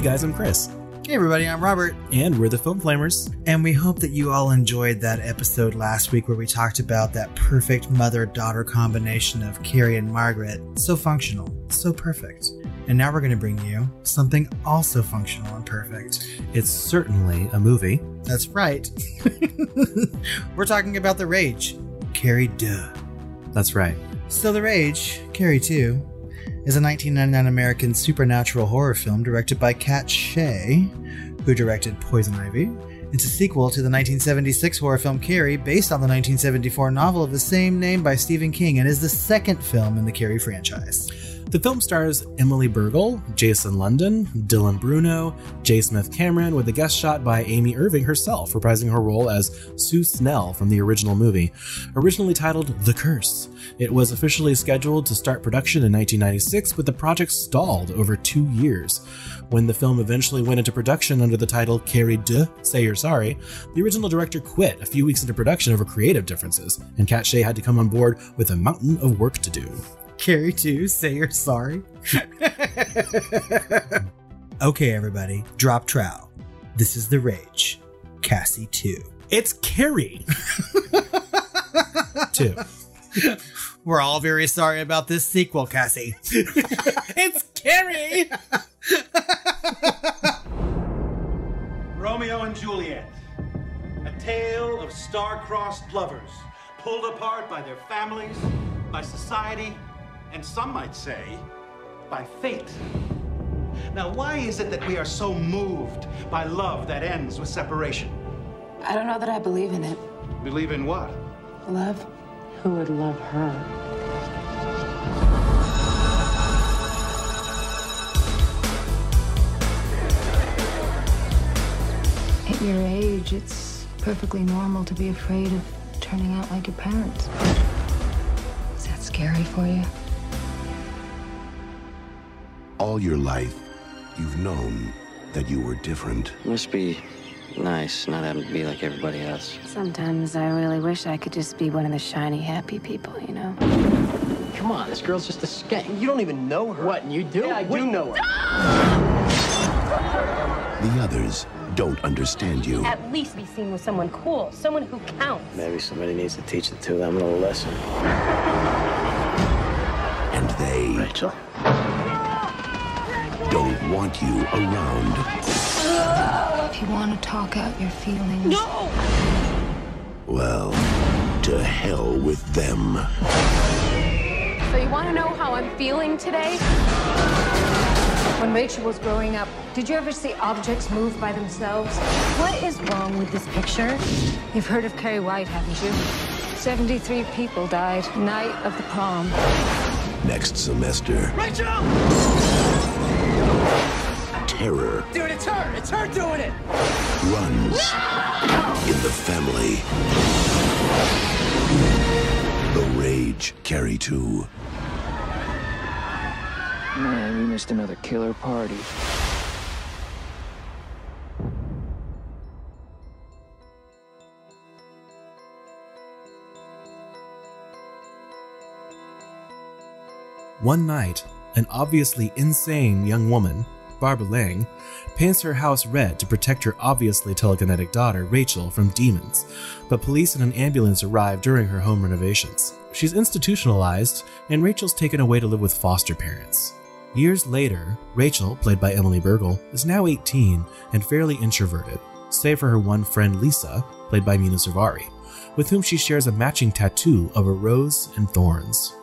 Hey guys, I'm Chris, Hey everybody, I'm Robert, and we're the Film Flamers. and we hope that you all enjoyed that episode last week where we talked about that perfect mother daughter combination of Carrie and Margaret. So functional, so perfect. And now we're going to bring you something also functional and perfect. It's certainly a movie. That's right. we're talking about The Rage, Carrie 2. That's right. So, The Rage, Carrie 2, is a 1999 American supernatural horror film directed by Kat Shea, who directed Poison Ivy. It's a sequel to the 1976 horror film Carrie, based on the 1974 novel of the same name by Stephen King, and is the second film in the Carrie franchise. The film stars Emily Bergl, Jason London, Dylan Bruno, J. Smith Cameron, with a guest shot by Amy Irving herself, reprising her role as Sue Snell from the original movie. Originally titled The Curse, it was officially scheduled to start production in 1996, but the project stalled over two years. When the film eventually went into production under the title Carrie 2, Say You're Sorry, the original director quit a few weeks into production over creative differences, and Kat Shea had to come on board with a mountain of work to do. Carrie 2, say you're sorry. okay, everybody, drop trow. This is The Rage, Cassie 2. It's Carrie! Two. We're all very sorry about this sequel, Cassie. It's Carrie! Romeo and Juliet. A tale of star-crossed lovers, pulled apart by their families, by society, and some might say, by fate. Now, why is it that we are so moved by love that ends with separation? I don't know that I believe in it. Believe in what? Love? Who would love her? At your age, it's perfectly normal to be afraid of turning out like your parents. Is that scary for you? All your life, you've known that you were different. Must be nice not having to be like everybody else. Sometimes I really wish I could just be one of the shiny, happy people, you know? Come on, this girl's just a skank. You don't even know her. What, and you do? Yeah, I do know her. The others don't understand you. At least be seen with someone cool, someone who counts. Maybe somebody needs to teach the two of them a little lesson. And they Rachel? Don't want you around. If you want to talk out your feelings, No! Well, to hell with them. So you want to know how I'm feeling today? When Rachel was growing up, did you ever see objects move by themselves? What is wrong with this picture? You've heard of Carrie White, haven't you? 73 people died night of the prom. Next semester, Rachel! Terror Dude, it's her! It's her doing it! runs in the family. The Rage Carrie 2. Man, we missed another killer party. One night, an obviously insane young woman, Barbara Lang, paints her house red to protect her obviously telekinetic daughter, Rachel, from demons, but police and an ambulance arrive during her home renovations. She's institutionalized, and Rachel's taken away to live with foster parents. Years later, Rachel, played by Emily Bergl, is now 18 and fairly introverted, save for her one friend Lisa, played by Mina Suvari, with whom she shares a matching tattoo of a rose and thorns.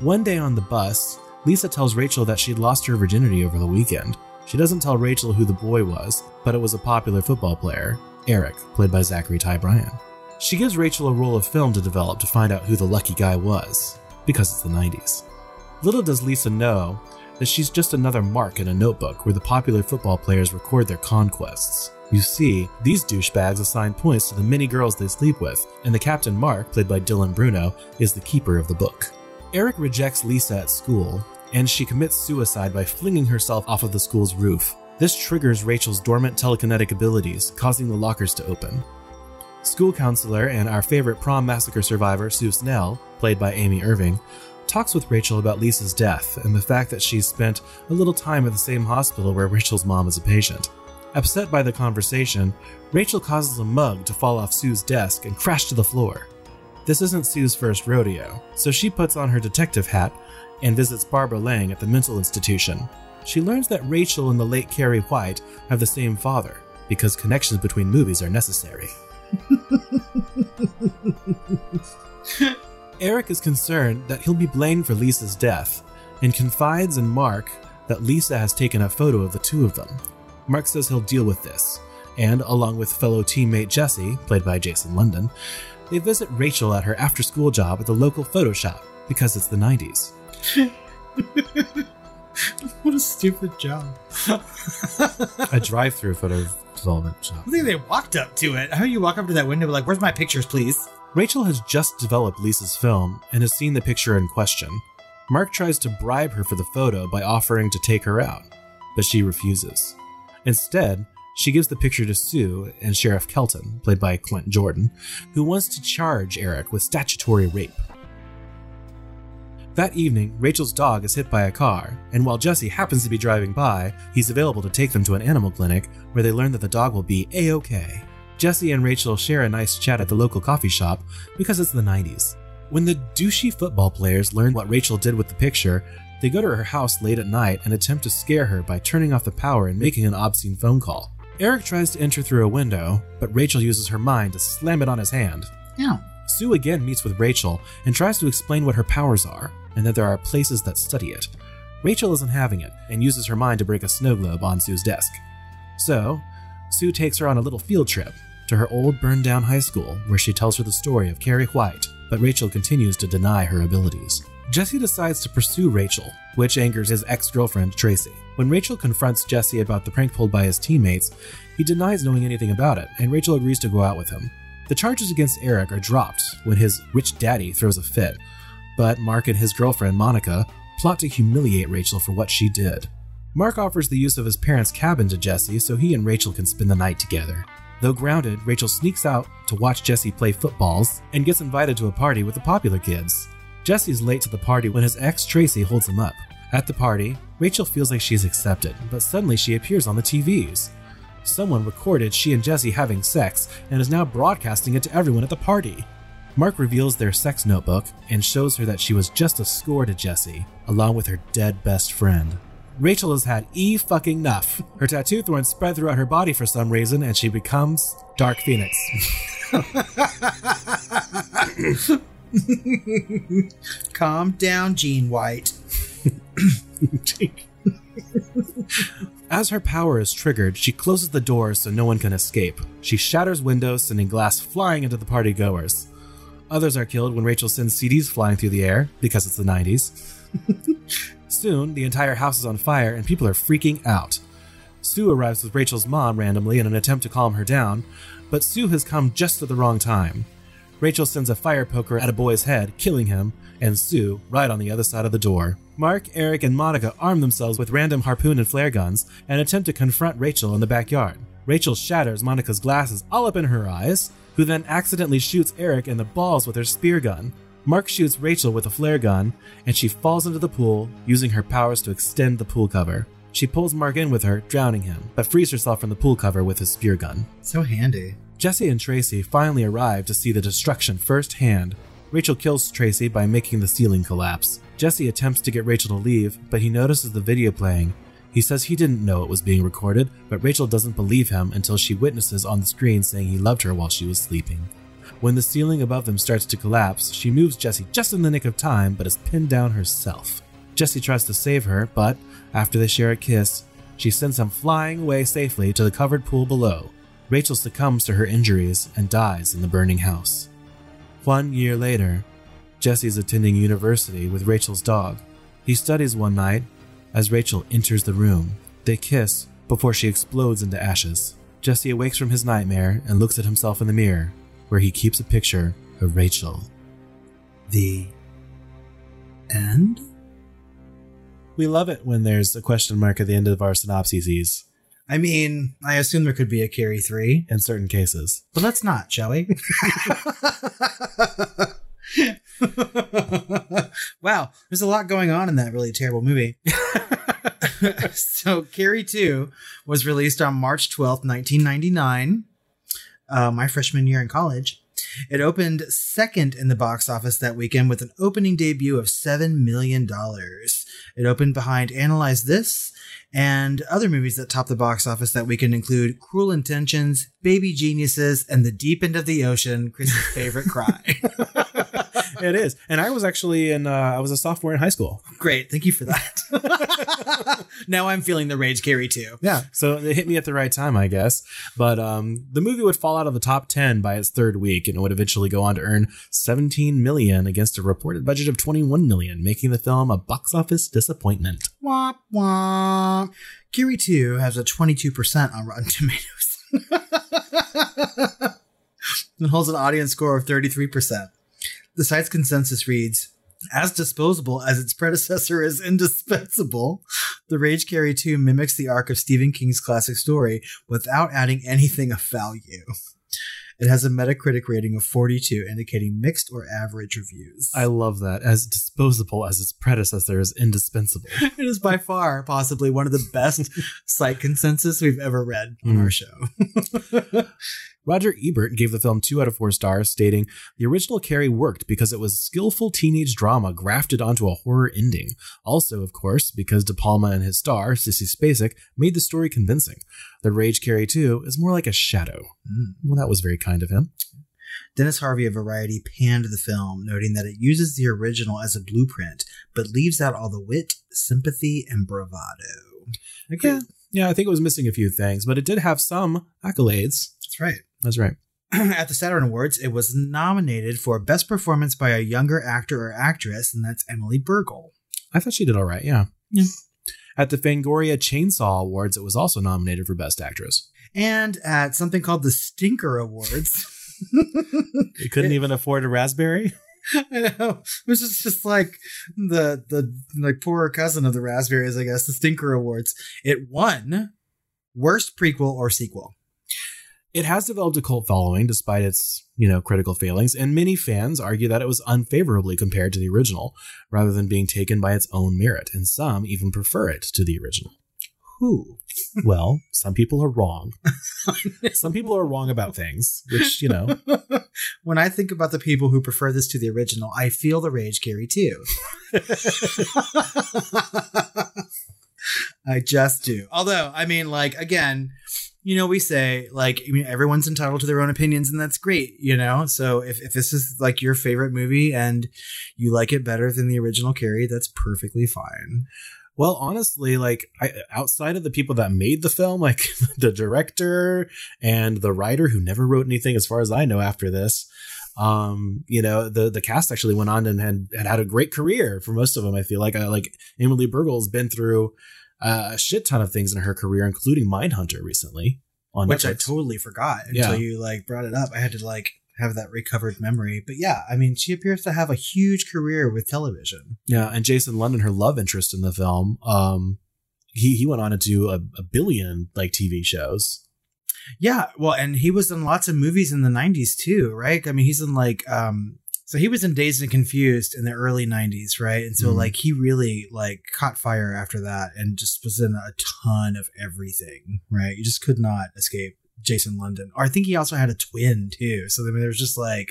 One day on the bus, Lisa tells Rachel that she'd lost her virginity over the weekend. She doesn't tell Rachel who the boy was, but it was a popular football player, Eric, played by Zachary Ty Bryan. She gives Rachel a roll of film to develop to find out who the lucky guy was, because it's the 90s. Little does Lisa know that she's just another mark in a notebook where the popular football players record their conquests. You see, these douchebags assign points to the many girls they sleep with, and the Captain Mark, played by Dylan Bruno, is the keeper of the book. Eric rejects Lisa at school, and she commits suicide by flinging herself off of the school's roof. This triggers Rachel's dormant telekinetic abilities, causing the lockers to open. School counselor and our favorite prom massacre survivor, Sue Snell, played by Amy Irving, talks with Rachel about Lisa's death and the fact that she's spent a little time at the same hospital where Rachel's mom is a patient. Upset by the conversation, Rachel causes a mug to fall off Sue's desk and crash to the floor. This isn't Sue's first rodeo, so she puts on her detective hat and visits Barbara Lang at the mental institution. She learns that Rachel and the late Carrie White have the same father, because connections between movies are necessary. Eric is concerned that he'll be blamed for Lisa's death and confides in Mark that Lisa has taken a photo of the two of them. Mark says he'll deal with this, and along with fellow teammate Jesse, played by Jason London, they visit Rachel at her after school job at the local photo shop because it's the 90s. what a stupid job. a drive through photo development shop. I think they walked up to it. How do you walk up to that window like, where's my pictures, please? Rachel has just developed Lisa's film and has seen the picture in question. Mark tries to bribe her for the photo by offering to take her out, but she refuses. Instead, she gives the picture to Sue and Sheriff Kelton, played by Clint Jordan, who wants to charge Eric with statutory rape. That evening, Rachel's dog is hit by a car, and while Jesse happens to be driving by, he's available to take them to an animal clinic where they learn that the dog will be A OK. Jesse and Rachel share a nice chat at the local coffee shop because it's the 90s. When the douchey football players learn what Rachel did with the picture, they go to her house late at night and attempt to scare her by turning off the power and making an obscene phone call. Eric tries to enter through a window, but Rachel uses her mind to slam it on his hand. Yeah. Sue again meets with Rachel and tries to explain what her powers are and that there are places that study it. Rachel isn't having it and uses her mind to break a snow globe on Sue's desk. So, Sue takes her on a little field trip to her old burned down high school where she tells her the story of Carrie White, but Rachel continues to deny her abilities. Jesse decides to pursue Rachel, which angers his ex girlfriend, Tracy. When Rachel confronts Jesse about the prank pulled by his teammates, he denies knowing anything about it, and Rachel agrees to go out with him. The charges against Eric are dropped when his rich daddy throws a fit, but Mark and his girlfriend, Monica, plot to humiliate Rachel for what she did. Mark offers the use of his parents' cabin to Jesse so he and Rachel can spend the night together. Though grounded, Rachel sneaks out to watch Jesse play footballs and gets invited to a party with the popular kids. Jesse's late to the party when his ex Tracy holds him up. At the party, Rachel feels like she's accepted, but suddenly she appears on the TVs. Someone recorded she and Jesse having sex and is now broadcasting it to everyone at the party. Mark reveals their sex notebook and shows her that she was just a score to Jesse, along with her dead best friend. Rachel has had e fucking enough. Her tattoo thorns spread throughout her body for some reason, and she becomes Dark Phoenix. Calm down, Jean White. As her power is triggered, she closes the doors so no one can escape. She shatters windows, sending glass flying into the party goers. Others are killed when Rachel sends CDs flying through the air, because it's the 90s. Soon, the entire house is on fire and people are freaking out. Sue arrives with Rachel's mom randomly in an attempt to calm her down, but Sue has come just at the wrong time. Rachel sends a fire poker at a boy's head, killing him, and Sue right on the other side of the door. Mark, Eric, and Monica arm themselves with random harpoon and flare guns and attempt to confront Rachel in the backyard. Rachel shatters Monica's glasses all up in her eyes, who then accidentally shoots Eric in the balls with her spear gun. Mark shoots Rachel with a flare gun, and she falls into the pool, using her powers to extend the pool cover. She pulls Mark in with her, drowning him, but frees herself from the pool cover with his spear gun. So handy. Jesse and Tracy finally arrive to see the destruction firsthand. Rachel kills Tracy by making the ceiling collapse. Jesse attempts to get Rachel to leave, but he notices the video playing. He says he didn't know it was being recorded, but Rachel doesn't believe him until she witnesses on the screen saying he loved her while she was sleeping. When the ceiling above them starts to collapse, she moves Jesse just in the nick of time, but is pinned down herself. Jesse tries to save her, but after they share a kiss, she sends him flying away safely to the covered pool below. Rachel succumbs to her injuries and dies in the burning house. One year later, Jesse's attending university with Rachel's dog. He studies one night as Rachel enters the room. They kiss before she explodes into ashes. Jesse awakes from his nightmare and looks at himself in the mirror, where he keeps a picture of Rachel. The end? We love it when there's a question mark at the end of our synopses I mean, I assume there could be a Carrie 3, in certain cases. but let's not, shall we? wow, there's a lot going on in that really terrible movie. so, Carrie 2 was released on March 12th, 1999, uh, my freshman year in college. It opened second in the box office that weekend with an opening debut of $7 million. It opened behind Analyze This, and other movies that topped the box office that weekend include Cruel Intentions, Baby Geniuses, and The Deep End of the Ocean, Chris's favorite cry. it is. And I was actually in, uh, I was a sophomore in high school. Great. Thank you for that. now I'm feeling the rage carry too. Yeah. So it hit me at the right time, I guess. But um, the movie would fall out of the top 10 by its third week and it would eventually go on to earn 17 million against a reported budget of 21 million, making the film a box office disappointment. Wah, wah. Carrie 2 has a 22% on Rotten Tomatoes. and holds an audience score of 33%. The site's consensus reads as disposable as its predecessor is indispensable, The Rage Carrie 2 mimics the arc of Stephen King's classic story without adding anything of value. It has a Metacritic rating of 42, indicating mixed or average reviews. I love that. As disposable as its predecessor is indispensable. it is by far possibly one of the best site consensus we've ever read on Mm. our show. Roger Ebert gave the film two out of four stars, stating, The original Carrie worked because it was skillful teenage drama grafted onto a horror ending. Also, of course, because De Palma and his star, Sissy Spacek, made the story convincing. The Rage Carrie 2 is more like a shadow. Hmm. Well, that was very kind of him. Dennis Harvey of Variety panned the film, noting that it uses the original as a blueprint, but leaves out all the wit, sympathy, and bravado. Yeah, yeah, I think it was missing a few things, but it did have some accolades. That's right. That's right. At the Saturn Awards, it was nominated for Best Performance by a Younger Actor or Actress, and that's Emily Bergl. I thought she did all right, yeah. Yeah. At the Fangoria Chainsaw Awards, it was also nominated for Best Actress. And at something called the Stinker Awards. It couldn't even afford a raspberry? I know. It was just, just like the the like poorer cousin of the Raspberries, I guess, the Stinker Awards. It won worst prequel or sequel. It has developed a cult following despite its, you know, critical failings, and many fans argue that it was unfavorably compared to the original, rather than being taken by its own merit, and some even prefer it to the original. Who? Well, some people are wrong. some people are wrong about things, which, you know, when I think about the people who prefer this to the original, I feel the rage carry too. I just do. Although, I mean, like, again, you know, we say, like, I mean, everyone's entitled to their own opinions, and that's great, you know? So if, if this is like your favorite movie and you like it better than the original Carrie, that's perfectly fine. Well, honestly, like I, outside of the people that made the film, like the director and the writer who never wrote anything, as far as I know, after this, um, you know, the the cast actually went on and had, had a great career for most of them. I feel like, uh, like Emily Bergl's been through uh, a shit ton of things in her career, including Mindhunter recently on Which I totally forgot until Yeah. you, like, brought it up. I had to, like, have that recovered memory. But yeah, I mean, she appears to have a huge career with television. Yeah, and Jason London, her love interest in the film, um, he he went on to do a, a billion like TV shows. Yeah, well, and he was in lots of movies in the '90s too, right? I mean, he's in like, um, so he was in Dazed and Confused in the early '90s, right? And so Mhm. like he really like caught fire after that, and just was in a ton of everything, right? You just could not escape Jason London. Or I think he also had a twin too. So I mean, there's just like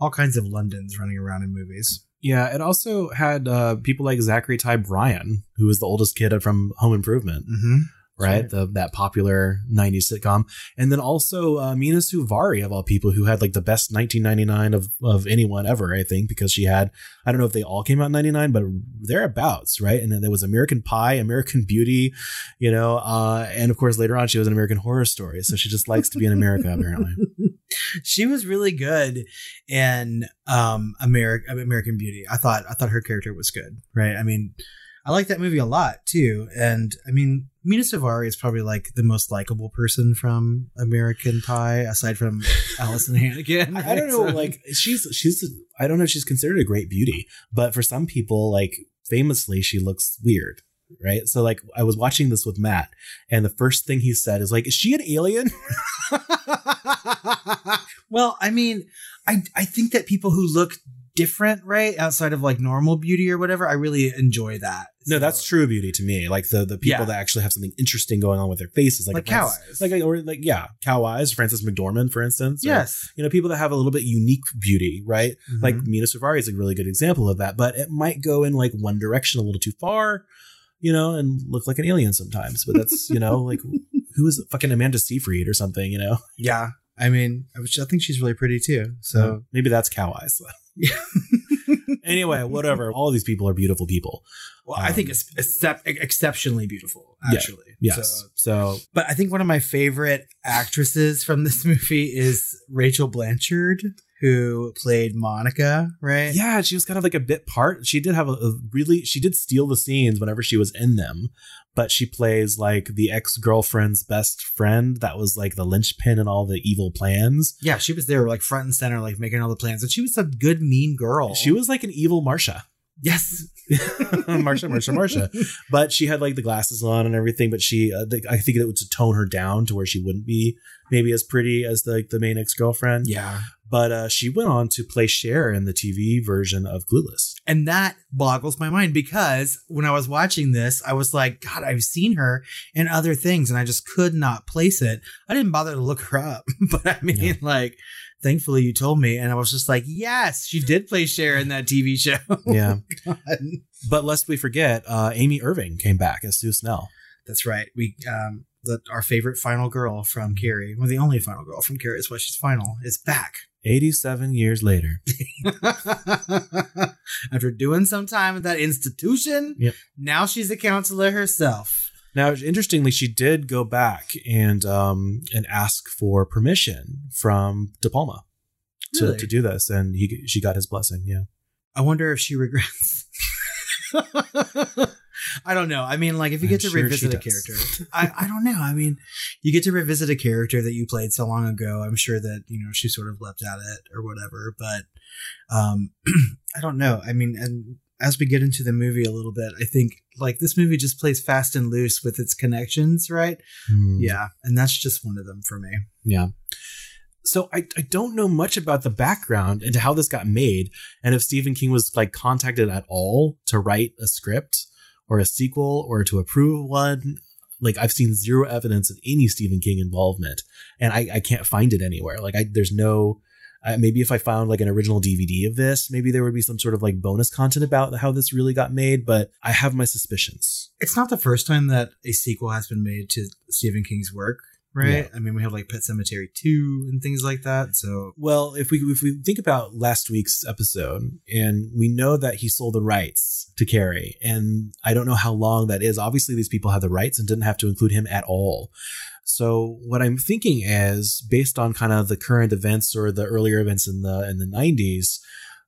all kinds of Londons running around in movies. Yeah, it also had uh, people like Zachary Ty Bryan, who was the oldest kid from Home Improvement, Mm-hmm. Right? The, that popular 90s sitcom. And then also uh, Mina Suvari, of all people, who had like the best 1999 of, of anyone ever, I think, because she had, I don't know if they all came out in 99, but thereabouts, right? And then there was American Pie, American Beauty, you know, uh, and of course later on she was an American Horror Story. So she just likes to be in America, apparently. she was really good in um American American Beauty. I thought I thought her character was good, right? I mean, I like that movie a lot too, and I mean, Mina Suvari is probably like the most likable person from American Pie, aside from Alyson Hannigan. I, I don't know, like she's she's I don't know if she's considered a great beauty, but for some people, like famously, she looks weird. Right. So like I was watching this with Matt and the first thing he said is like, is she an alien? well, I mean, I I think that people who look different, right? Outside of like normal beauty or whatever. I really enjoy that. No, that's true beauty to me. Like the the people Yeah. that actually have something interesting going on with their faces, like, Like cow eyes. like or like yeah, cow eyes. Frances McDormand, for instance. or, Yes. you know, people that have a little bit unique beauty, right? Mhm. Like Mina Suvari is a really good example of that, but it might go in like one direction a little too far, you know, and look like an alien sometimes. But that's you know, like who is it? fucking Amanda Seyfried or something, you know? Yeah. I mean, I, was, I think she's really pretty too. So maybe that's cow eyes. anyway, whatever. All of these people are beautiful people. Well, I think it's excep- exceptionally beautiful, Um, Yeah. actually. Yes. So- so but I think one of my favorite actresses from this movie is Rachel Blanchard, who played Monica, right? Yeah, she was kind of like a bit part. She did have a, a really, she did steal the scenes whenever she was in them, but she plays like the ex girlfriend's best friend that was like the linchpin in all the evil plans. Yeah, she was there like front and center, like making all the plans. And she was a good, mean girl. She was like an evil Marsha. Yes. Marsha, Marsha, Marsha. But she had like the glasses on and everything. But she, uh, the- I think it was to tone her down to where she wouldn't be maybe as pretty as the, like the main ex girlfriend. Yeah. But uh, she went on to play Cher in the TV version of Clueless. And that boggles my mind because when I was watching this, I was like, God, I've seen her in other things and I just could not place it. I didn't bother to look her up, but I mean, like, thankfully you told me. And I was just like, yes, she did play Cher in that TV show. Yeah. God. But lest we forget, uh, Amy Irving came back as Sue Snell. That's right. We, um, the, our favorite final girl from Carrie, well, the only final girl from Carrie is why she's final, is back. 87 years later. After doing some time at that institution, Yep. now she's a counselor herself. Now, interestingly, she did go back and um, and ask for permission from De Palma to, Really? to do this, and he she got his blessing. Yeah, I wonder if she regrets. I don't know. I mean, like, if you I'm get to sure revisit a character, I, I don't know. I mean, you get to revisit a character that you played so long ago. I'm sure that, you know, she sort of leapt at it or whatever. But um, I don't know. I mean, and as we get into the movie a little bit, I think, like, this movie just plays fast and loose with its connections, right? Hmm. Yeah. And that's just one of them for me. yeah. So I, I don't know much about the background into how this got made, and if Stephen King was like contacted at all to write a script or a sequel or to approve one. Like I've seen zero evidence of any Stephen King involvement, and I, I can't find it anywhere. Like I, there's no. Uh, maybe if I found like an original DVD of this, maybe there would be some sort of like bonus content about how this really got made. But I have my suspicions. It's not the first time that a sequel has been made to Stephen King's work, right? I mean, we have like Pet Sematary 2 and things like that. So, Well, if we if we think about last week's episode, and we know that he sold the rights to Carrie, and I don't know how long that is. Obviously, these people have the rights and didn't have to include him at all. So what I'm thinking is, based on kind of the current events or the earlier events in the in the 90s,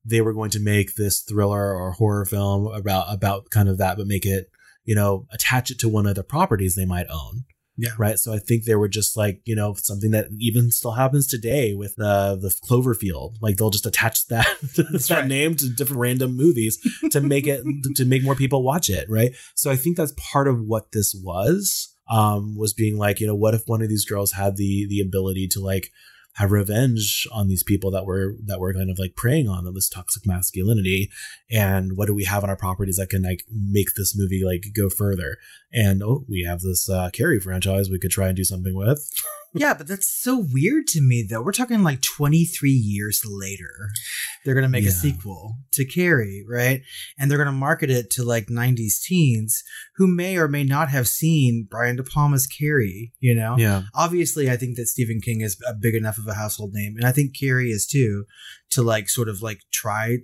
they were going to make this thriller or horror film about about kind of that, but make it you know attach it to one of the properties they might own yeah. right? So I think they were just like you know something that even still happens today with uh, the Cloverfield. Like they'll just attach that that right. name to different random movies to make it to make more people watch it, right? So I think that's part of what this was. Um, was being like, you know, what if one of these girls had the the ability to like have revenge on these people that were that were kind of like preying on them, this toxic masculinity, and what do we have on our properties that can like make this movie like go further? And oh, we have this uh, Carrie franchise we could try and do something with. yeah, but that's so weird to me, though. We're talking like 23 years later. They're going to make a sequel to Carrie, right? And they're going to market it to like 90s teens who may or may not have seen Brian De Palma's Carrie, you know? Yeah. Obviously, I think that Stephen King is a big enough of a household name, and I think Carrie is too, to like sort of like try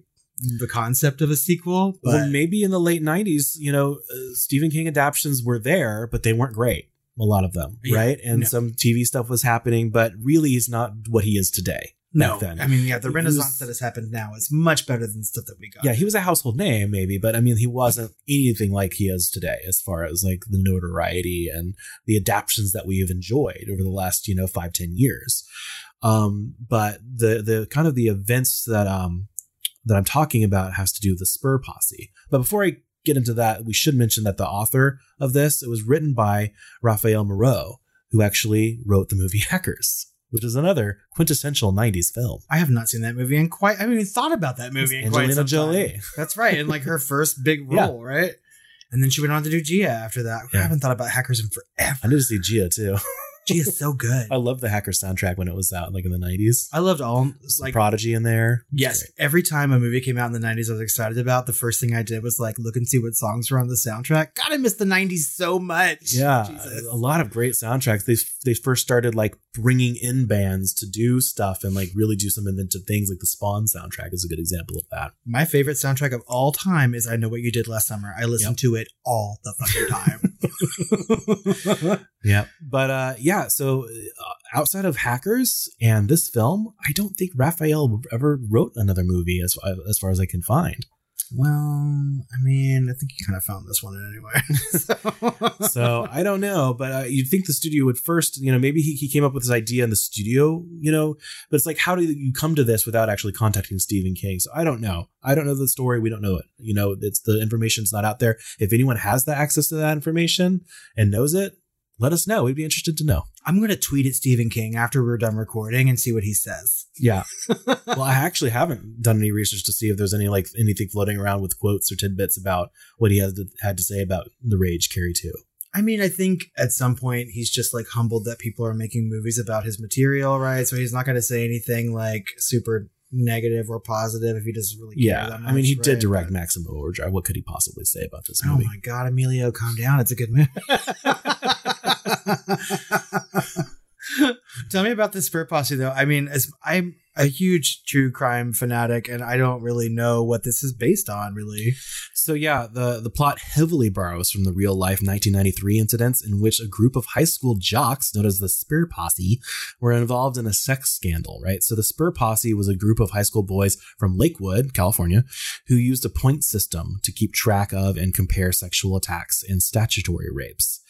the concept of a sequel. But well, maybe in the late '90s, you know, uh, Stephen King adaptions were there, but they weren't great. A lot of them, Yeah, right? And no. some TV stuff was happening, but really, he's not what he is today. no, then. I mean, yeah, the He renaissance was- that has happened now is much better than stuff that we got. yeah, he was a household name, maybe, but I mean, he wasn't anything like he is today as far as like the notoriety and the adaptions that we have enjoyed over the last, you know, five, ten years. Um, but the the kind of the events that um that I'm talking about has to do with the Spur Posse. But before I get into that, we should mention that the author of this it was written by Rafael Moreu, who actually wrote the movie Hackers. which is another quintessential 90s film. I have not seen that movie in quite. I haven't even thought about that movie in quite Angelina. Jolie. That's right, and like her first big Yeah. role, right? And then she went on to do Gia after that. I haven't thought about Hackers in forever. I need to see Gia too. Gia's so good. I love the Hacker soundtrack when it was out, like in the 90s. I loved all Like Prodigy in there. yes. Every time a movie came out in the '90s, I was excited about. The first thing I did was like look and see what songs were on the soundtrack. God, I miss the '90s so much. Yeah, Jesus. a lot of great soundtracks. They they first started like bringing in bands to do stuff and like really do some inventive things. Like the Spawn soundtrack is a good example of that. My favorite soundtrack of all time is "I Know What You Did Last Summer." I listen Yep. to it all the fucking time. Yeah, but uh, yeah. So uh, outside of Hackers and this film, I don't think Rafael ever wrote another movie, as as far as I can find. Well, I mean, I think you kind of found this one anyway. so. so I don't know, but uh, you'd think the studio would first, you know, maybe he, he came up with this idea in the studio, you know, but it's like, how do you come to this without actually contacting Stephen King? So I don't know. I don't know the story. We don't know it. You know, it's the information's not out there. If anyone has the access to that information and knows it, let us know. We'd be interested to know. I'm going to tweet at Stephen King after we're done recording and see what he says. Yeah. well, I actually haven't done any research to see if there's any like anything floating around with quotes or tidbits about what he has to, had to say about the Rage Carrie 2. I mean, I think at some point he's just like humbled that people are making movies about his material, right? So he's not going to say anything like super negative or positive if he doesn't really care Yeah, that I mean, he much, did right? direct Maximum Overdrive. What could he possibly say about this movie? Oh my god, Emilio, calm down. It's a good movie. Tell me about the Spur Posse, though. I mean, as I'm a huge true crime fanatic, and I don't really know what this is based on, really. So yeah, the the plot heavily borrows from the real life 1993 incidents in which a group of high school jocks known as the Spur Posse were involved in a sex scandal, right? So the Spur Posse was a group of high school boys from Lakewood, California, who used a point system to keep track of and compare sexual attacks and statutory rapes.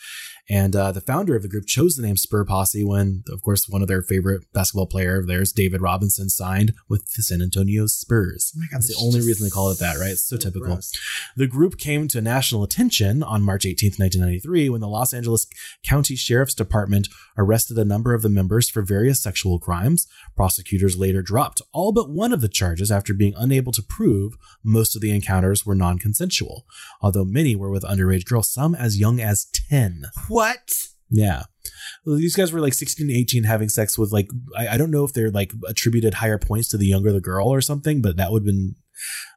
And uh, the founder of the group chose the name Spur Posse when, of course, one of their favorite basketball player of theirs, David Robinson, signed with the San Antonio Spurs. Oh God, That's the only reason they call it that, right? It's so, so typical. gross. The group came to national attention on March 18th, 1993, when the Los Angeles County Sheriff's Department arrested a number of the members for various sexual crimes. Prosecutors later dropped all but one of the charges after being unable to prove most of the encounters were non consensual, although many were with underage girls, some as young as 10. What? Yeah. Well, these guys were like 16 to 18 having sex with like, I, I don't know if they're like attributed higher points to the younger the girl or something, but that would have been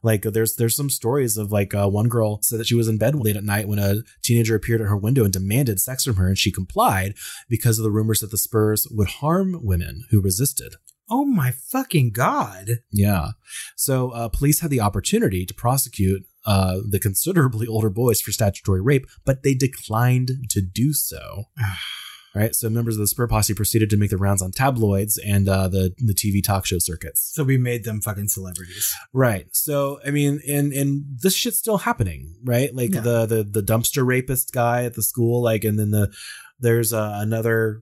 like, there's, there's some stories of like, uh, one girl said that she was in bed late at night when a teenager appeared at her window and demanded sex from her and she complied because of the rumors that the Spurs would harm women who resisted. Oh my fucking god. Yeah. So uh, police had the opportunity to prosecute uh, the considerably older boys for statutory rape, but they declined to do so. Right. So members of the Spur Posse proceeded to make the rounds on tabloids and uh, the the TV talk show circuits. So we made them fucking celebrities. Right. So I mean, and and this shit's still happening, right? Like Yeah. the the the dumpster rapist guy at the school, like, and then the there's uh, another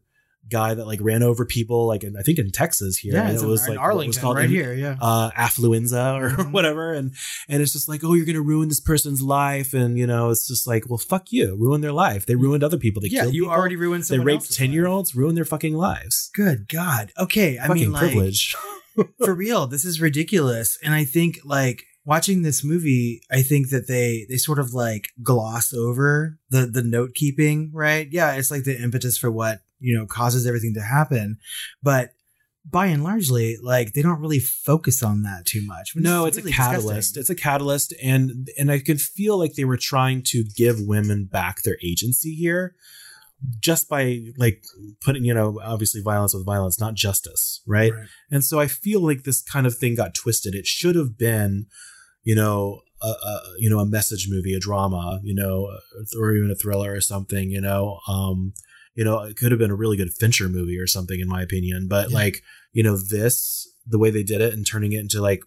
guy that like ran over people, like in, I think in Texas here. Yeah, it was in like was Arlington, called right in- here, yeah. uh, affluenza or Mhm. whatever, and and it's just like, oh, you're gonna ruin this person's life, and you know, it's just like, well, fuck you, ruin their life. They ruined other people. They Yeah, killed you people. already ruined They raped ten year olds, ruined their fucking lives. Good God. Okay. I fucking mean, like, privilege. for real, this is ridiculous. And I think like watching this movie, I think that they they sort of like gloss over the the note keeping, right? Yeah, it's like the impetus for what you know causes everything to happen, but by and largely, like they don't really focus on that too much. No, it's really a catalyst. disgusting. It's a catalyst, and and I could feel like they were trying to give women back their agency here, just by like putting you know obviously violence with violence, not justice, right? Right. And so I feel like this kind of thing got twisted. It should have been, you know. A, a you know a message movie, a drama, you know, or even a thriller or something, you know. Um, you know, it could have been a really good Fincher movie or something, in my opinion. But Yeah. like, you know, this the way they did it and turning it into like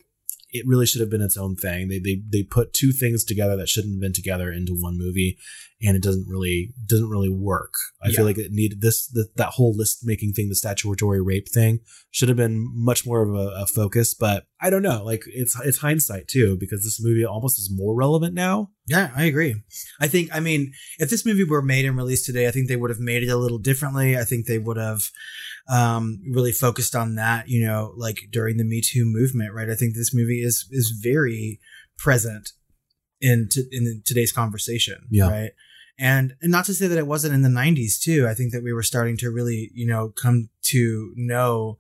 it really should have been its own thing. They they they put two things together that shouldn't have been together into one movie, and it doesn't really doesn't really work. I Yeah. feel like it needed this the, that whole list making thing, the statutory rape thing, should have been much more of a, a focus. But I don't know. Like it's it's hindsight too, because this movie almost is more relevant now. Yeah, I agree. I think, I mean, if this movie were made and released today, I think they would have made it a little differently. I think they would have um, really focused on that, you know, like during the Me Too movement, right? I think this movie is is very present in to, in today's conversation, Yeah. right? And, and not to say that it wasn't in the 90s too. I think that we were starting to really, you know, come to know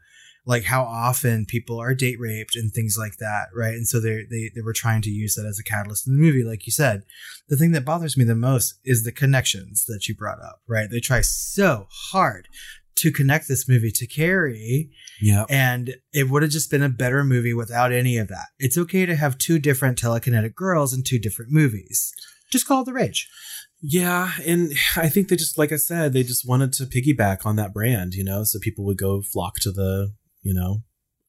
like how often people are date raped and things like that, right? And so they they they were trying to use that as a catalyst in the movie, like you said. The thing that bothers me the most is the connections that you brought up, right? They try so hard to connect this movie to Carrie, Yeah. and it would have just been a better movie without any of that. It's okay to have two different telekinetic girls in two different movies. Just call it the rage. Yeah, and I think they just, like I said, they just wanted to piggyback on that brand, you know, so people would go flock to the, you know,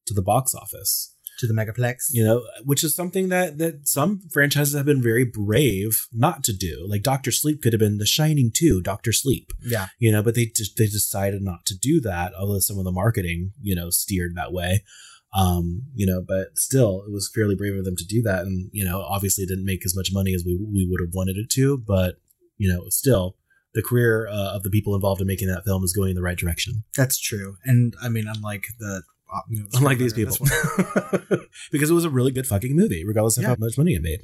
to the box office, To the Megaplex. you know, which is something that that some franchises have been very brave not to do. Like Doctor Sleep could have been The Shining too, Doctor Sleep, Yeah. you know, but they just they decided not to do that. Although some of the marketing, you know, steered that way. Um, you know, but still, it was fairly brave of them to do that, and you know, obviously, it didn't make as much money as we we would have wanted it to, but you know, still, the career uh, of the people involved in making that film is going in the right direction. That's true. And I mean, unlike the you know, Unlike these people, because it was a really good fucking movie, regardless of Yeah. how much money it made.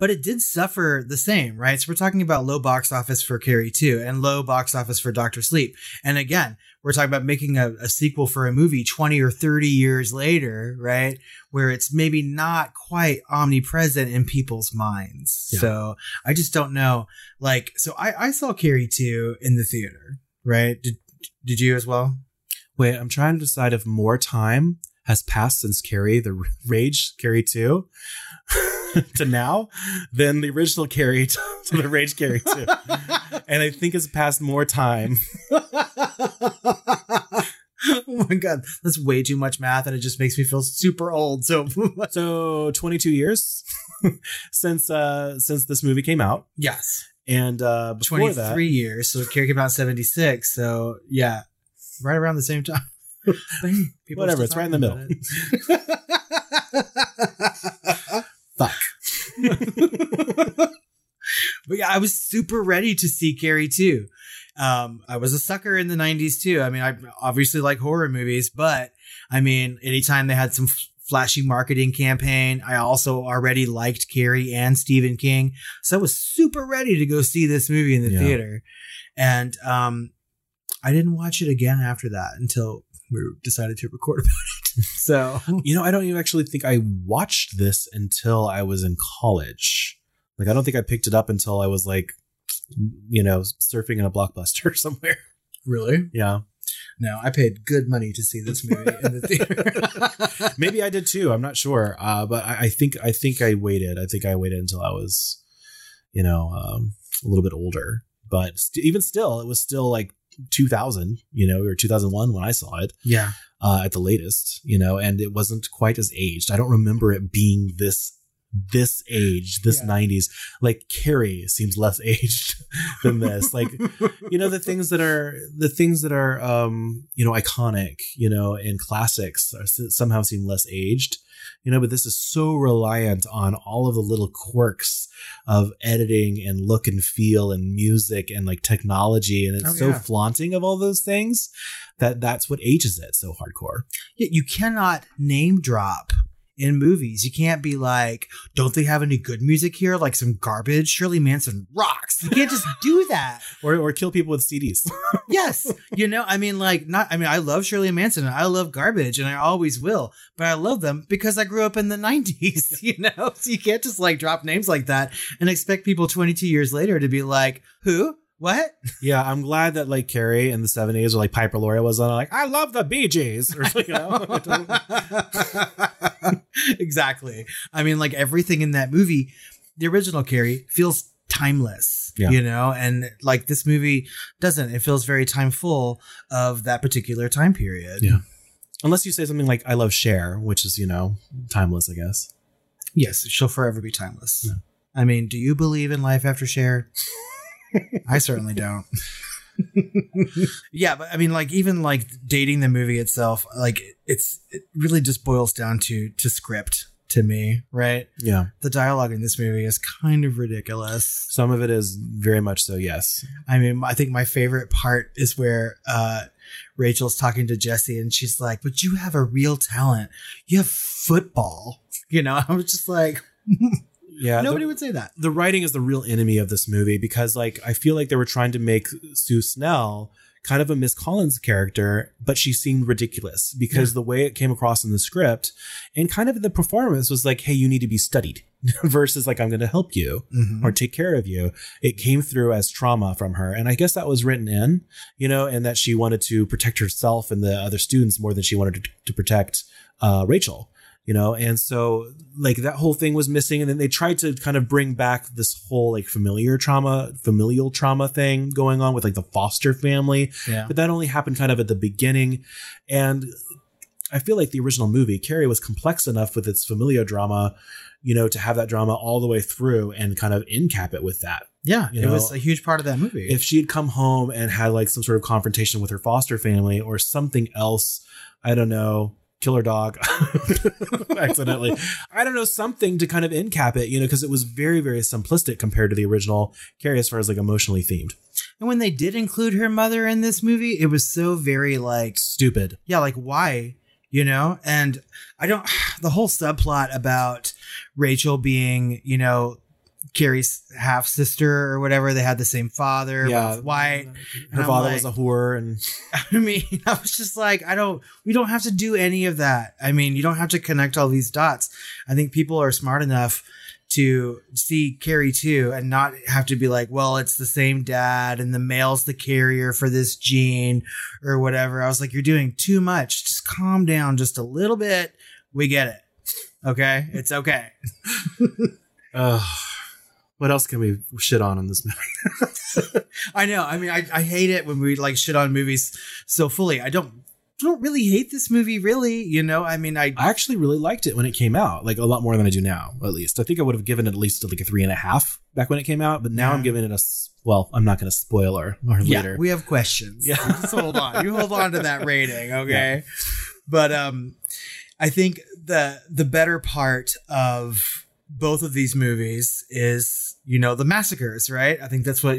But it did suffer the same, right? So we're talking about low box office for Carrie 2 and low box office for Doctor Sleep. And again, we're talking about making a, a sequel for a movie 20 or 30 years later, right? Where it's maybe not quite omnipresent in people's minds. Yeah. So I just don't know. Like, so I, I saw Carrie 2 in the theater, right? Did, did you as well? Wait, I'm trying to decide if more time has passed since Carrie, the Rage Carrie 2, to now than the original Carrie to, to the Rage Carrie 2. and I think it's passed more time. oh my god, that's way too much math, and it just makes me feel super old. So So 22 years since uh since this movie came out. yes, And uh before twenty that, years. So Carrie came out seventy six. So yeah, right around the same time. But hey, people are Whatever, it's right in the middle. fuck. but yeah, I was super ready to see Carrie too. Um, I was a sucker in the '90s too. I mean, I obviously like horror movies, but I mean, anytime they had some f- flashy marketing campaign, I also already liked Carrie and Stephen King, so I was super ready to go see this movie in the Yeah. theater. And um, I didn't watch it again after that until we decided to record about it. so You know, I don't even actually think I watched this until I was in college. Like, I don't think I picked it up until I was like, you know, surfing in a blockbuster somewhere. really, Yeah. no, I paid good money to see this movie in the theater. Maybe I did too. I'm not sure. Uh, but I, I think I think I waited. I think I waited until I was, you know, um, a little bit older. But st- even still, it was still like 2000, you know, or 2001 when I saw it yeah. uh, at the latest, you know, and it wasn't quite as aged. I don't remember it being this this age, this Yeah. 90s. Like Carrie seems less aged than this. Like you know the things that are the things that are um you know iconic you know and classics are, somehow seem less aged you know but this is so reliant on all of the little quirks of editing and look and feel and music and like technology and it's Oh, so yeah. flaunting of all those things that that's what ages it so hardcore Yeah, you cannot name drop in movies. You can't be like, don't they have any good music here? Like some garbage? Shirley Manson rocks. You can't just do that. or or kill people with CDs yes. You know, I mean, like, not, I mean, I love Shirley Manson and I love garbage and I always will, but I love them because I grew up in the 90s, you know? So you can't just like drop names like that and expect people 22 years later to be like, who? What? yeah I'm glad that like Carrie in the 70s or like Piper Laurie was on like I love the Bee Gees or you know exactly. I mean, like everything in that movie, the original Carrie feels timeless, Yeah. you know, and like this movie doesn't. It feels very time full of that particular time period. Yeah. Unless you say something like "I love Cher," which is you know timeless, I guess. Yes, she'll forever be timeless. I mean, do you believe in life after Cher? I certainly don't. yeah, but I mean, like even like dating the movie itself, like it's it really just boils down to to script to me, right? Yeah. The dialogue in this movie is kind of ridiculous. Some of it is very much so, yes. I mean, I think my favorite part is where uh, Rachel's talking to Jesse and she's like, But you have a real talent. You have football. You know, I was just like, Yeah. Nobody the, would say that. The writing is the real enemy of this movie because, like, I feel like they were trying to make Sue Snell kind of a Miss Collins character, but she seemed ridiculous because yeah. the way it came across in the script and kind of in the performance was like, hey, you need to be studied versus like, I'm going to help you mm-hmm. or take care of you. It came through as trauma from her. And I guess that was written in, you know, and that she wanted to protect herself and the other students more than she wanted to, to protect uh, Rachel you know and so like that whole thing was missing and then they tried to kind of bring back this whole like familiar trauma familial trauma thing going on with like the foster family yeah. but that only happened kind of at the beginning and i feel like the original movie carrie was complex enough with its familial drama you know to have that drama all the way through and kind of end cap it with that yeah, you it know, was a huge part of that movie. If she had come home and had like some sort of confrontation with her foster family or something else, I don't know, killer dog accidentally. I don't know, something to kind of end cap it, you know, because it was very, very simplistic compared to the original Carrie as far as like emotionally themed. And when they did include her mother in this movie, it was so very like stupid. Yeah, like why? You know? And I don't the whole subplot about Rachel being, you know, Carrie's half sister or whatever. They had the same father. Yeah, white. Her father like, was a whore, and I mean, I was just like, I don't. We don't have to do any of that. I mean, you don't have to connect all these dots. I think people are smart enough to see Carrie too and not have to be like, well, it's the same dad and the male's the carrier for this gene or whatever. I was like, you're doing too much. Just calm down just a little bit. We get it. Okay. It's okay. uh, what else can we shit on in this movie? I know. I mean, I, I hate it when we like shit on movies so fully. I don't don't really hate this movie, really. You know, I mean, I I actually really liked it when it came out, like a lot more than I do now. At least I think I would have given it at least like a three and a half back when it came out, but now yeah. I'm giving it a well. I'm not going to spoil our, our yeah, later. We have questions. Yeah, just hold on. You hold on to that rating, okay? Yeah. But um, I think the the better part of both of these movies is you know, the massacres, right? I think that's what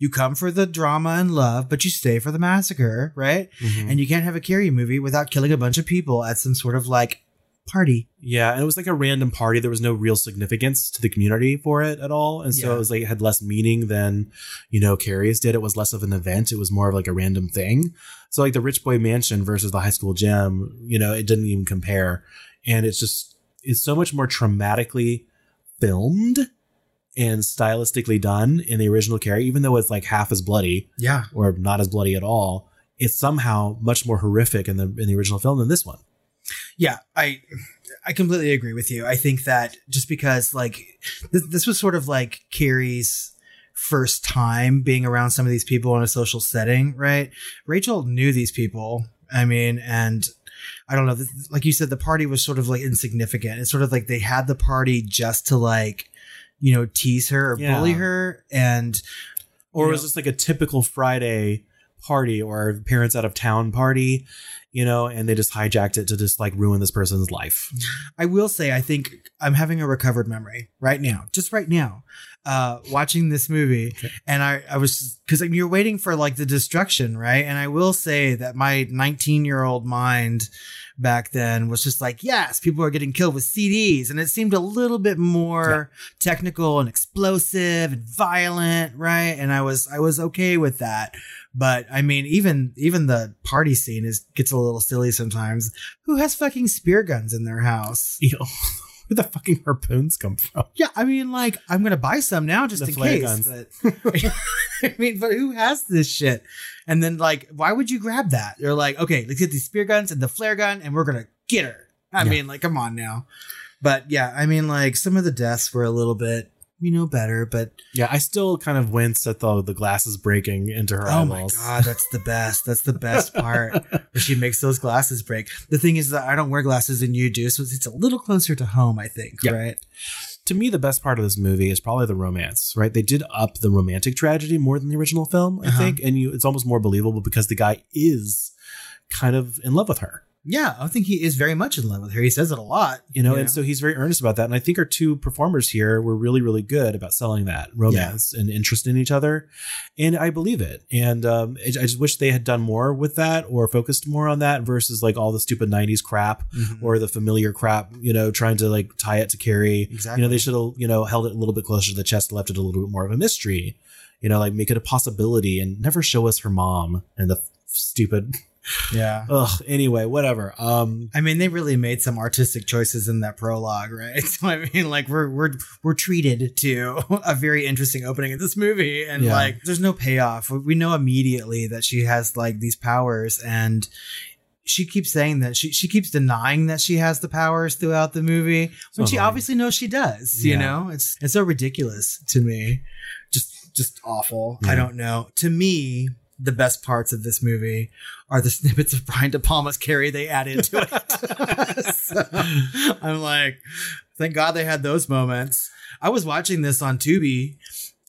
you come for the drama and love, but you stay for the massacre, right? Mm-hmm. And you can't have a Carrie movie without killing a bunch of people at some sort of like party. Yeah, and it was like a random party. There was no real significance to the community for it at all. And so yeah. it was like it had less meaning than, you know, Carrie's did. It was less of an event. It was more of like a random thing. So like the Rich Boy Mansion versus the high school gym, you know, it didn't even compare. And it's just it's so much more traumatically filmed and stylistically done in the original Carrie, even though it's like half as bloody, yeah, or not as bloody at all. It's somehow much more horrific in the in the original film than this one. Yeah, I I completely agree with you. I think that just because like this, this was sort of like Carrie's first time being around some of these people in a social setting, right? Rachel knew these people. I mean, and I don't know, like you said, the party was sort of like insignificant. It's sort of like they had the party just to like you know, tease her or yeah. bully her and or was this like a typical Friday party or parents out of town party, you know, and they just hijacked it to just like ruin this person's life. I will say, I think I'm having a recovered memory right now, just right now, uh, watching this movie. Okay. And I, I was, cause you're waiting for like the destruction, right? And I will say that my 19 year old mind, back then was just like, yes, people are getting killed with CDs. And it seemed a little bit more yeah. technical and explosive and violent, right? And I was, I was okay with that. But I mean, even, even the party scene is, gets a little silly sometimes. Who has fucking spear guns in their house? where the fucking harpoons come from? Yeah, I mean, like, I'm gonna buy some now just the in case. Guns. I mean, but who has this shit? And then, like, why would you grab that? They're like, okay, let's get these spear guns and the flare gun, and we're gonna get her. I yeah. mean, like, come on now. But yeah, I mean, like, some of the deaths were a little bit we know better, but yeah, I still kind of wince at the the glasses breaking into her oh eyeballs. my god, that's the best. That's the best part where she makes those glasses break. The thing is that I don't wear glasses and you do, so it's a little closer to home, I think, yeah. right? to me, the best part of this movie is probably the romance, right? They did up the romantic tragedy more than the original film, I Uh-huh. think. And you, it's almost more believable because the guy is kind of in love with her. Yeah, I think he is very much in love with her. He says it a lot. You know, and so he's very earnest about that. And I think our two performers here were really, really good about selling that romance and interest in each other. And I believe it. And um, I just wish they had done more with that or focused more on that versus like all the stupid 90s crap Mhm. or the familiar crap, you know, trying to like tie it to Carrie. Exactly. You know, they should have, you know, held it a little bit closer to the chest, left it a little bit more of a mystery, you know, like make it a possibility and never show us her mom and the f- stupid. Yeah. Ugh. Anyway, whatever. Um, I mean, they really made some artistic choices in that prologue, right? So I mean, like we're we're we're treated to a very interesting opening of this movie, and Yeah. like there's no payoff. We know immediately that she has like these powers, and she keeps saying that she she keeps denying that she has the powers throughout the movie when So she annoying. obviously knows she does. You know, it's it's so ridiculous to me, just just awful. I don't know. To me. The best parts of this movie are the snippets of Brian De Palma's Carrie they added to it. So, I'm like, thank God they had those moments. I was watching this on Tubi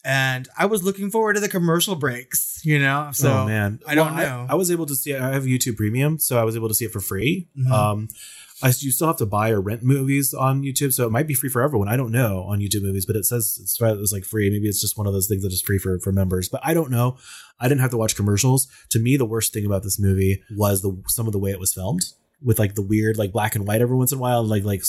and I was looking forward to the commercial breaks, you know? So oh man, I don't Well, know. I, was able to see it. I have YouTube Premium, so I was able to see it for free. Mhm. Um, I you still have to buy or rent movies on YouTube, so it might be free for everyone. I don't know on YouTube movies, but it says it's, it's like free. Maybe it's just one of those things that is free for for members. But I don't know. I didn't have to watch commercials. To me, the worst thing about this movie was the some of the way it was filmed. With like the weird, like black and white every once in a while, like like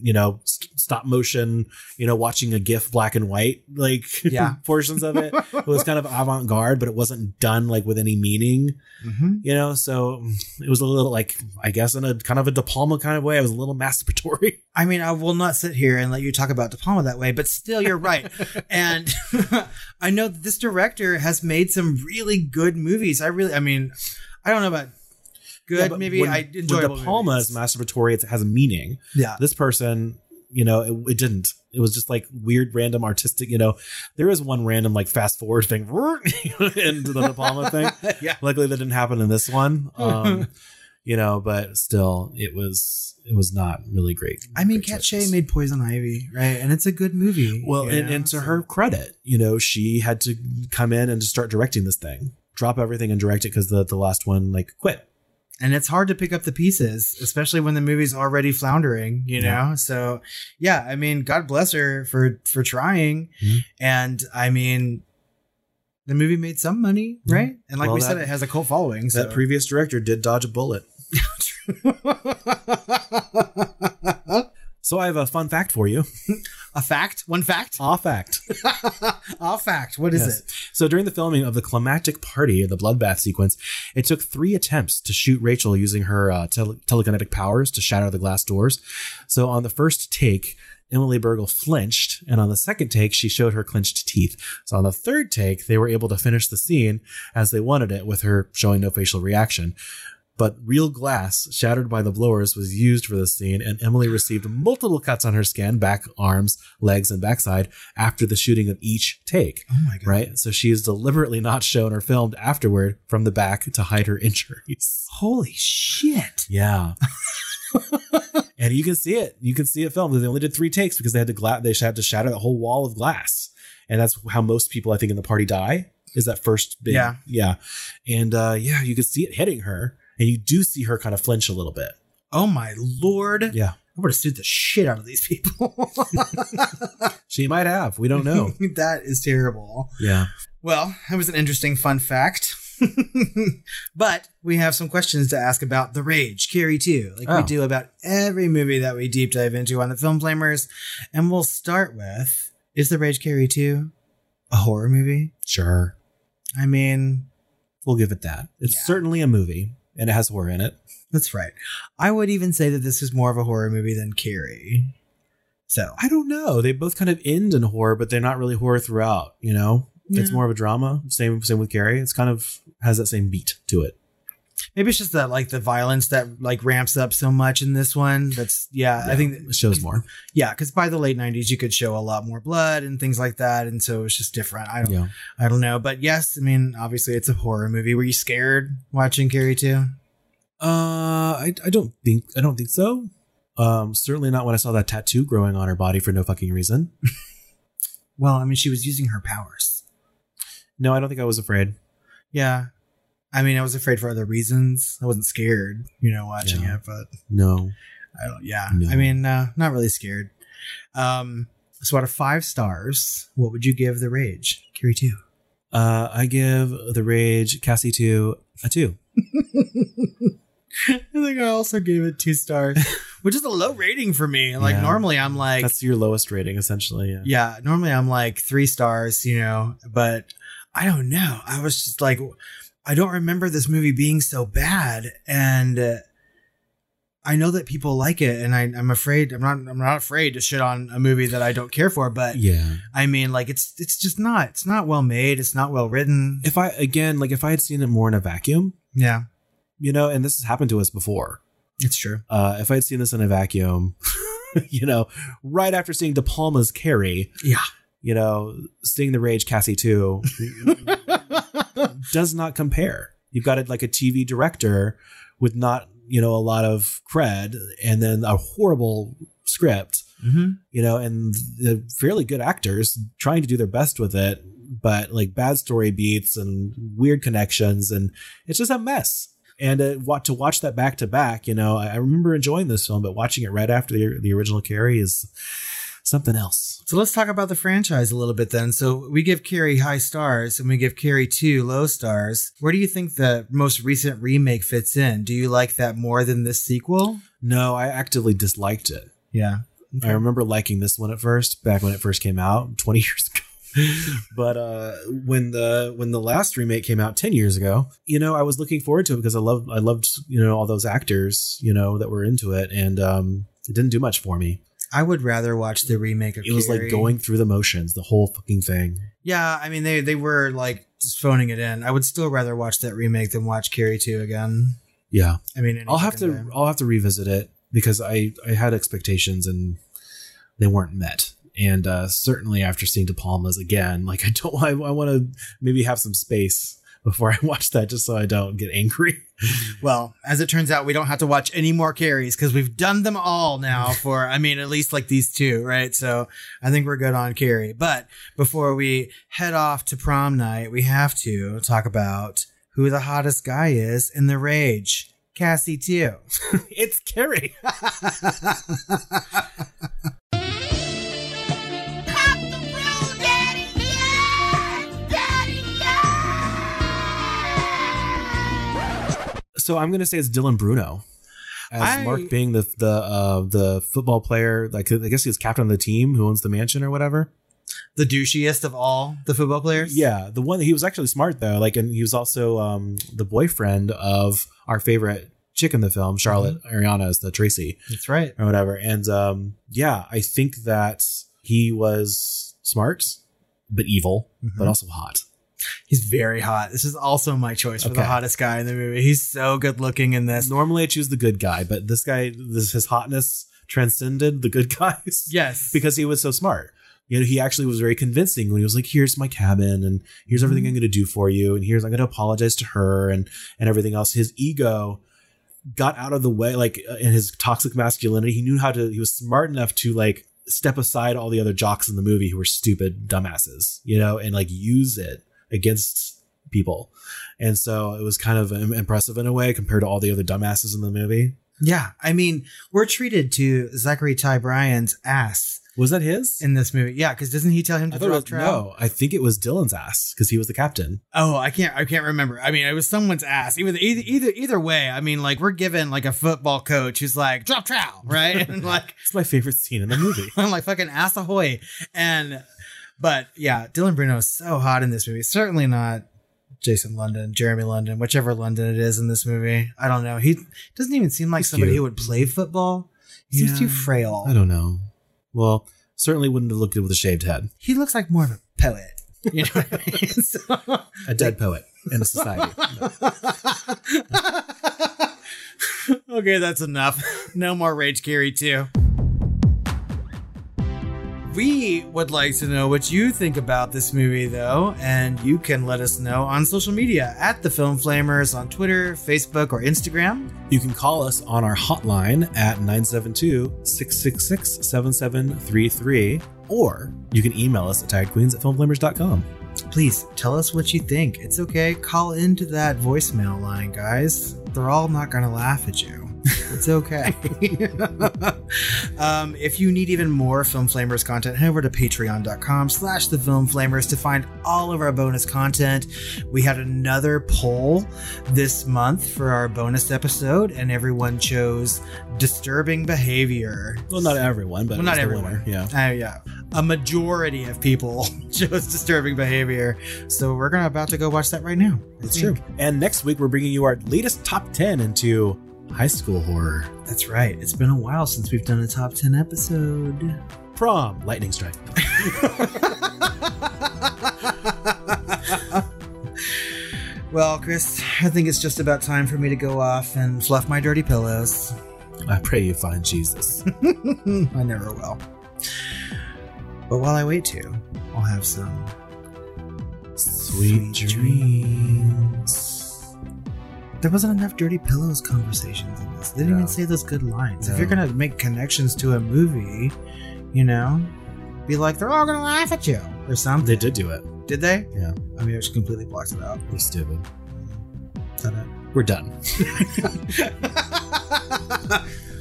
you know stop motion, you know watching a GIF black and white like Yeah. portions of it. It was kind of avant garde, but it wasn't done like with any meaning Mhm. you know so it was a little like i guess in a kind of a de palma kind of way it was a little masturbatory I mean, I will not sit here and let you talk about De Palma that way, but still, you're right. and I know that this director has made some really good movies. I really, I mean, I don't know about good. Yeah, maybe when- I enjoyable. de palma movies. is masturbatory it has a meaning Yeah. this person you know it, it didn't it was just like weird random artistic you know there is one random like fast forward thing into the de palma thing yeah. luckily that didn't happen in this one um you know but still it was it was not really great I mean, Katt. Shea made Poison Ivy, right? And it's a good movie. Well, and, know? and to her credit, you know, she had to come in and just start directing this thing, drop everything and direct it because the the last one like quit. And it's hard to pick up the pieces, especially when the movie's already floundering, you Yeah. know? So yeah, I mean, God bless her for for trying. Mhm. And I mean the movie made some money, right? And like Well, we said, it has a cult following. So. That previous director did dodge a bullet. So I have a fun fact for you. a fact? One fact? Aw fact. A fact. What is Yes. it? So during the filming of the climactic party, the bloodbath sequence, it took three attempts to shoot Rachel using her uh, tele- telekinetic powers to shatter the glass doors. So on the first take, Emily Bergl flinched, and on the second take, she showed her clenched teeth. So on the third take, they were able to finish the scene as they wanted it, with her showing no facial reaction. But real glass shattered by the blowers was used for the scene, and Emily received multiple cuts on her skin, back, arms, legs, and backside after the shooting of each take. Oh my god. Right? So she is deliberately not shown or filmed afterward from the back to hide her injuries. Holy shit. Yeah. and you can see it. You can see it filmed. They only did three takes because they had to gla- they had to shatter the whole wall of glass. And that's how most people I think in the party die. Is that first big Yeah. yeah. And uh yeah, you can see it hitting her. And you do see her kind of flinch a little bit. Oh my lord. Yeah. I would have sued the shit out of these people. She might have. We don't know. that is terrible. yeah. Well, that was an interesting fun fact. but we have some questions to ask about The Rage, Carrie 2, like we Oh. do about every movie that we deep dive into on the Film Flamers. And we'll start with Is The Rage Carrie 2 a horror movie? Sure. I mean, We'll give it that. It's Yeah. certainly a movie and it has horror in it. that's right. I would even say that this is more of a horror movie than Carrie. So, I don't know. They both kind of end in horror, but they're not really horror throughout, you know? It's more of a drama. Same same with Carrie. It's kind of has that same beat to it. Maybe it's just that like the violence that like ramps up so much in this one. That's yeah, I think it shows more. yeah, because by the late '90s you could show a lot more blood and things like that, and so it's just different. I don't, Yeah. I don't know, but yes, I mean, obviously it's a horror movie. Were you scared watching Carrie too? Uh I, I don't think I don't think so. Um, certainly not when I saw that tattoo growing on her body for no fucking reason. Well, I mean, she was using her powers. No, I don't think I was afraid. Yeah. I mean, I was afraid for other reasons. I wasn't scared, you know, watching it, but No. I don't, yeah. No. I mean, uh, not really scared. Um, so out of five stars, what would you give The Rage? Carrie 2. Uh, I give The Rage Cassie 2 a 2. I think I also gave it two stars, which is a low rating for me. Like, Yeah. normally I'm like, That's your lowest rating, essentially. Yeah. yeah, normally I'm like three stars, you know, but I don't know. I was just like, I don't remember this movie being so bad. And, uh, I know that people like it, and I, I'm afraid I'm not. I'm not afraid to shit on a movie that I don't care for. But Yeah. I mean, like it's it's just not. It's not well made. It's not well written. If I, again, like if I had seen it more in a vacuum, Yeah, you know, and this has happened to us before. it's true. Uh, if I had seen this in a vacuum, you know, right after seeing De Palma's Carrie, Yeah, you know, seeing The Rage Cassie 2 does not compare. You've got it like a TV director with not, you know, a lot of cred and then a horrible script, mm-hmm. you know, and the fairly good actors trying to do their best with it, but like bad story beats and weird connections. And it's just a mess. And uh, what to watch that back to back, you know, I, I remember enjoying this film, but watching it right after the, the original Carrie is something else. So let's talk about the franchise a little bit then. So we give Carrie high stars and we give Carrie two low stars. Where do you think the most recent remake fits in? Do you like that more than this sequel? No, I actively disliked it. Yeah. I remember liking this one at first, back when it first came out, 20 years ago. but uh when the when the last remake came out 10 years ago, you know, I was looking forward to it because I loved I loved, you know, all those actors, you know, that were into it and um it didn't do much for me. I would rather watch the remake of It was Carrie. like going through the motions, the whole fucking thing. Yeah, I mean they they were like just phoning it in. I would still rather watch that remake than watch Carrie 2 again. Yeah. I mean I'll have to day. I'll have to revisit it because I I had expectations and they weren't met. And uh, certainly after seeing De Palma's again, like I don't I, I want to maybe have some space before I watch that just so I don't get angry. Well, as it turns out, we don't have to watch any more Carries because we've done them all now for, I mean, at least like these two, right? So I think we're good on Carrie. But before we head off to prom night, we have to talk about who the hottest guy is in the rage. Cassie too. it's Carrie. So I'm gonna say it's Dylan Bruno. As I- Mark being the the uh, the football player, like I guess he was captain of the team who owns the mansion or whatever. The douchiest of all the football players. Yeah, the one he was actually smart though. Like, and he was also um, the boyfriend of our favorite chick in the film, Charlotte Ayanna, as the Tracy That's right. or whatever. And um, yeah, I think that he was smart, but evil, but also hot. He's very hot. This is also my choice for the hottest guy in the movie. He's so good looking in this. Normally, I choose the good guy, but this guy, this his hotness transcended the good guys. Yes. because he was so smart. You know, he actually was very convincing when he was like, "Here's my cabin, and here's everything I'm going to do for you, and here's I'm going to apologize to her, and and everything else." His ego got out of the way, like uh, in his toxic masculinity. He knew how to. He was smart enough to like step aside all the other jocks in the movie who were stupid dumbasses, you know, and like use it against people. And so it was kind of impressive in a way compared to all the other dumbasses in the movie. Yeah. I mean, we're treated to Zachary Ty Bryan's ass Was that his? in this movie. Yeah, because doesn't he tell him to throw was, no, I think it was Dylan's ass because he was the captain. Oh, I can't. I can't remember. I mean, it was someone's ass. Either either either either way. I mean, like we're given like a football coach who's like drop trowel, right? and like It's my favorite scene in the movie. I'm like fucking ass ahoy. And but yeah, Dylan Bruno is so hot in this movie. Certainly not Jason London, Jeremy London, whichever London it is in this movie. I don't know. He doesn't even seem like He's somebody cute. who would play football. He seems too frail. I don't know. Well, certainly wouldn't have looked good with a shaved head. He looks like more of a poet. You know what I mean? So- A dead poet in a society. okay, that's enough. No more Rage Carrie 2. We would like to know what you think about this movie, though, and you can let us know on social media at the Film Flamers on Twitter, Facebook, or Instagram. You can call us on our hotline at 972 666 7733, or you can email us at tiredqueens at filmflamers.com. Please tell us what you think. It's okay. Call into that voicemail line, guys. They're all not going to laugh at you. It's okay. um, if you need even more Film Flamers content, head over to patreon.com slash the Film Flamers to find all of our bonus content. We had another poll this month for our bonus episode, and everyone chose disturbing behavior. Well, not everyone, but Well, not everyone. Yeah. Uh, yeah. A majority of people chose disturbing behavior. So we're gonna about to go watch that right now. It's true. And next week, we're bringing you our latest top 10 into high school horror. That's right. It's been a while since we've done a top 10 episode. Prom, Lightning Strike. Well, Chris, I think it's just about time for me to go off and fluff my dirty pillows. I pray you find Jesus. I never will. But while I wait to, I'll have some Sweet dreams. There wasn't enough dirty pillows conversations in this. They didn't No. even say those good lines. If you're gonna make connections to a movie, you know, be like they're all gonna laugh at you or something. They did do it. Did they? Yeah. I mean, I just completely blocked it out. You're stupid. Is that it? We're done.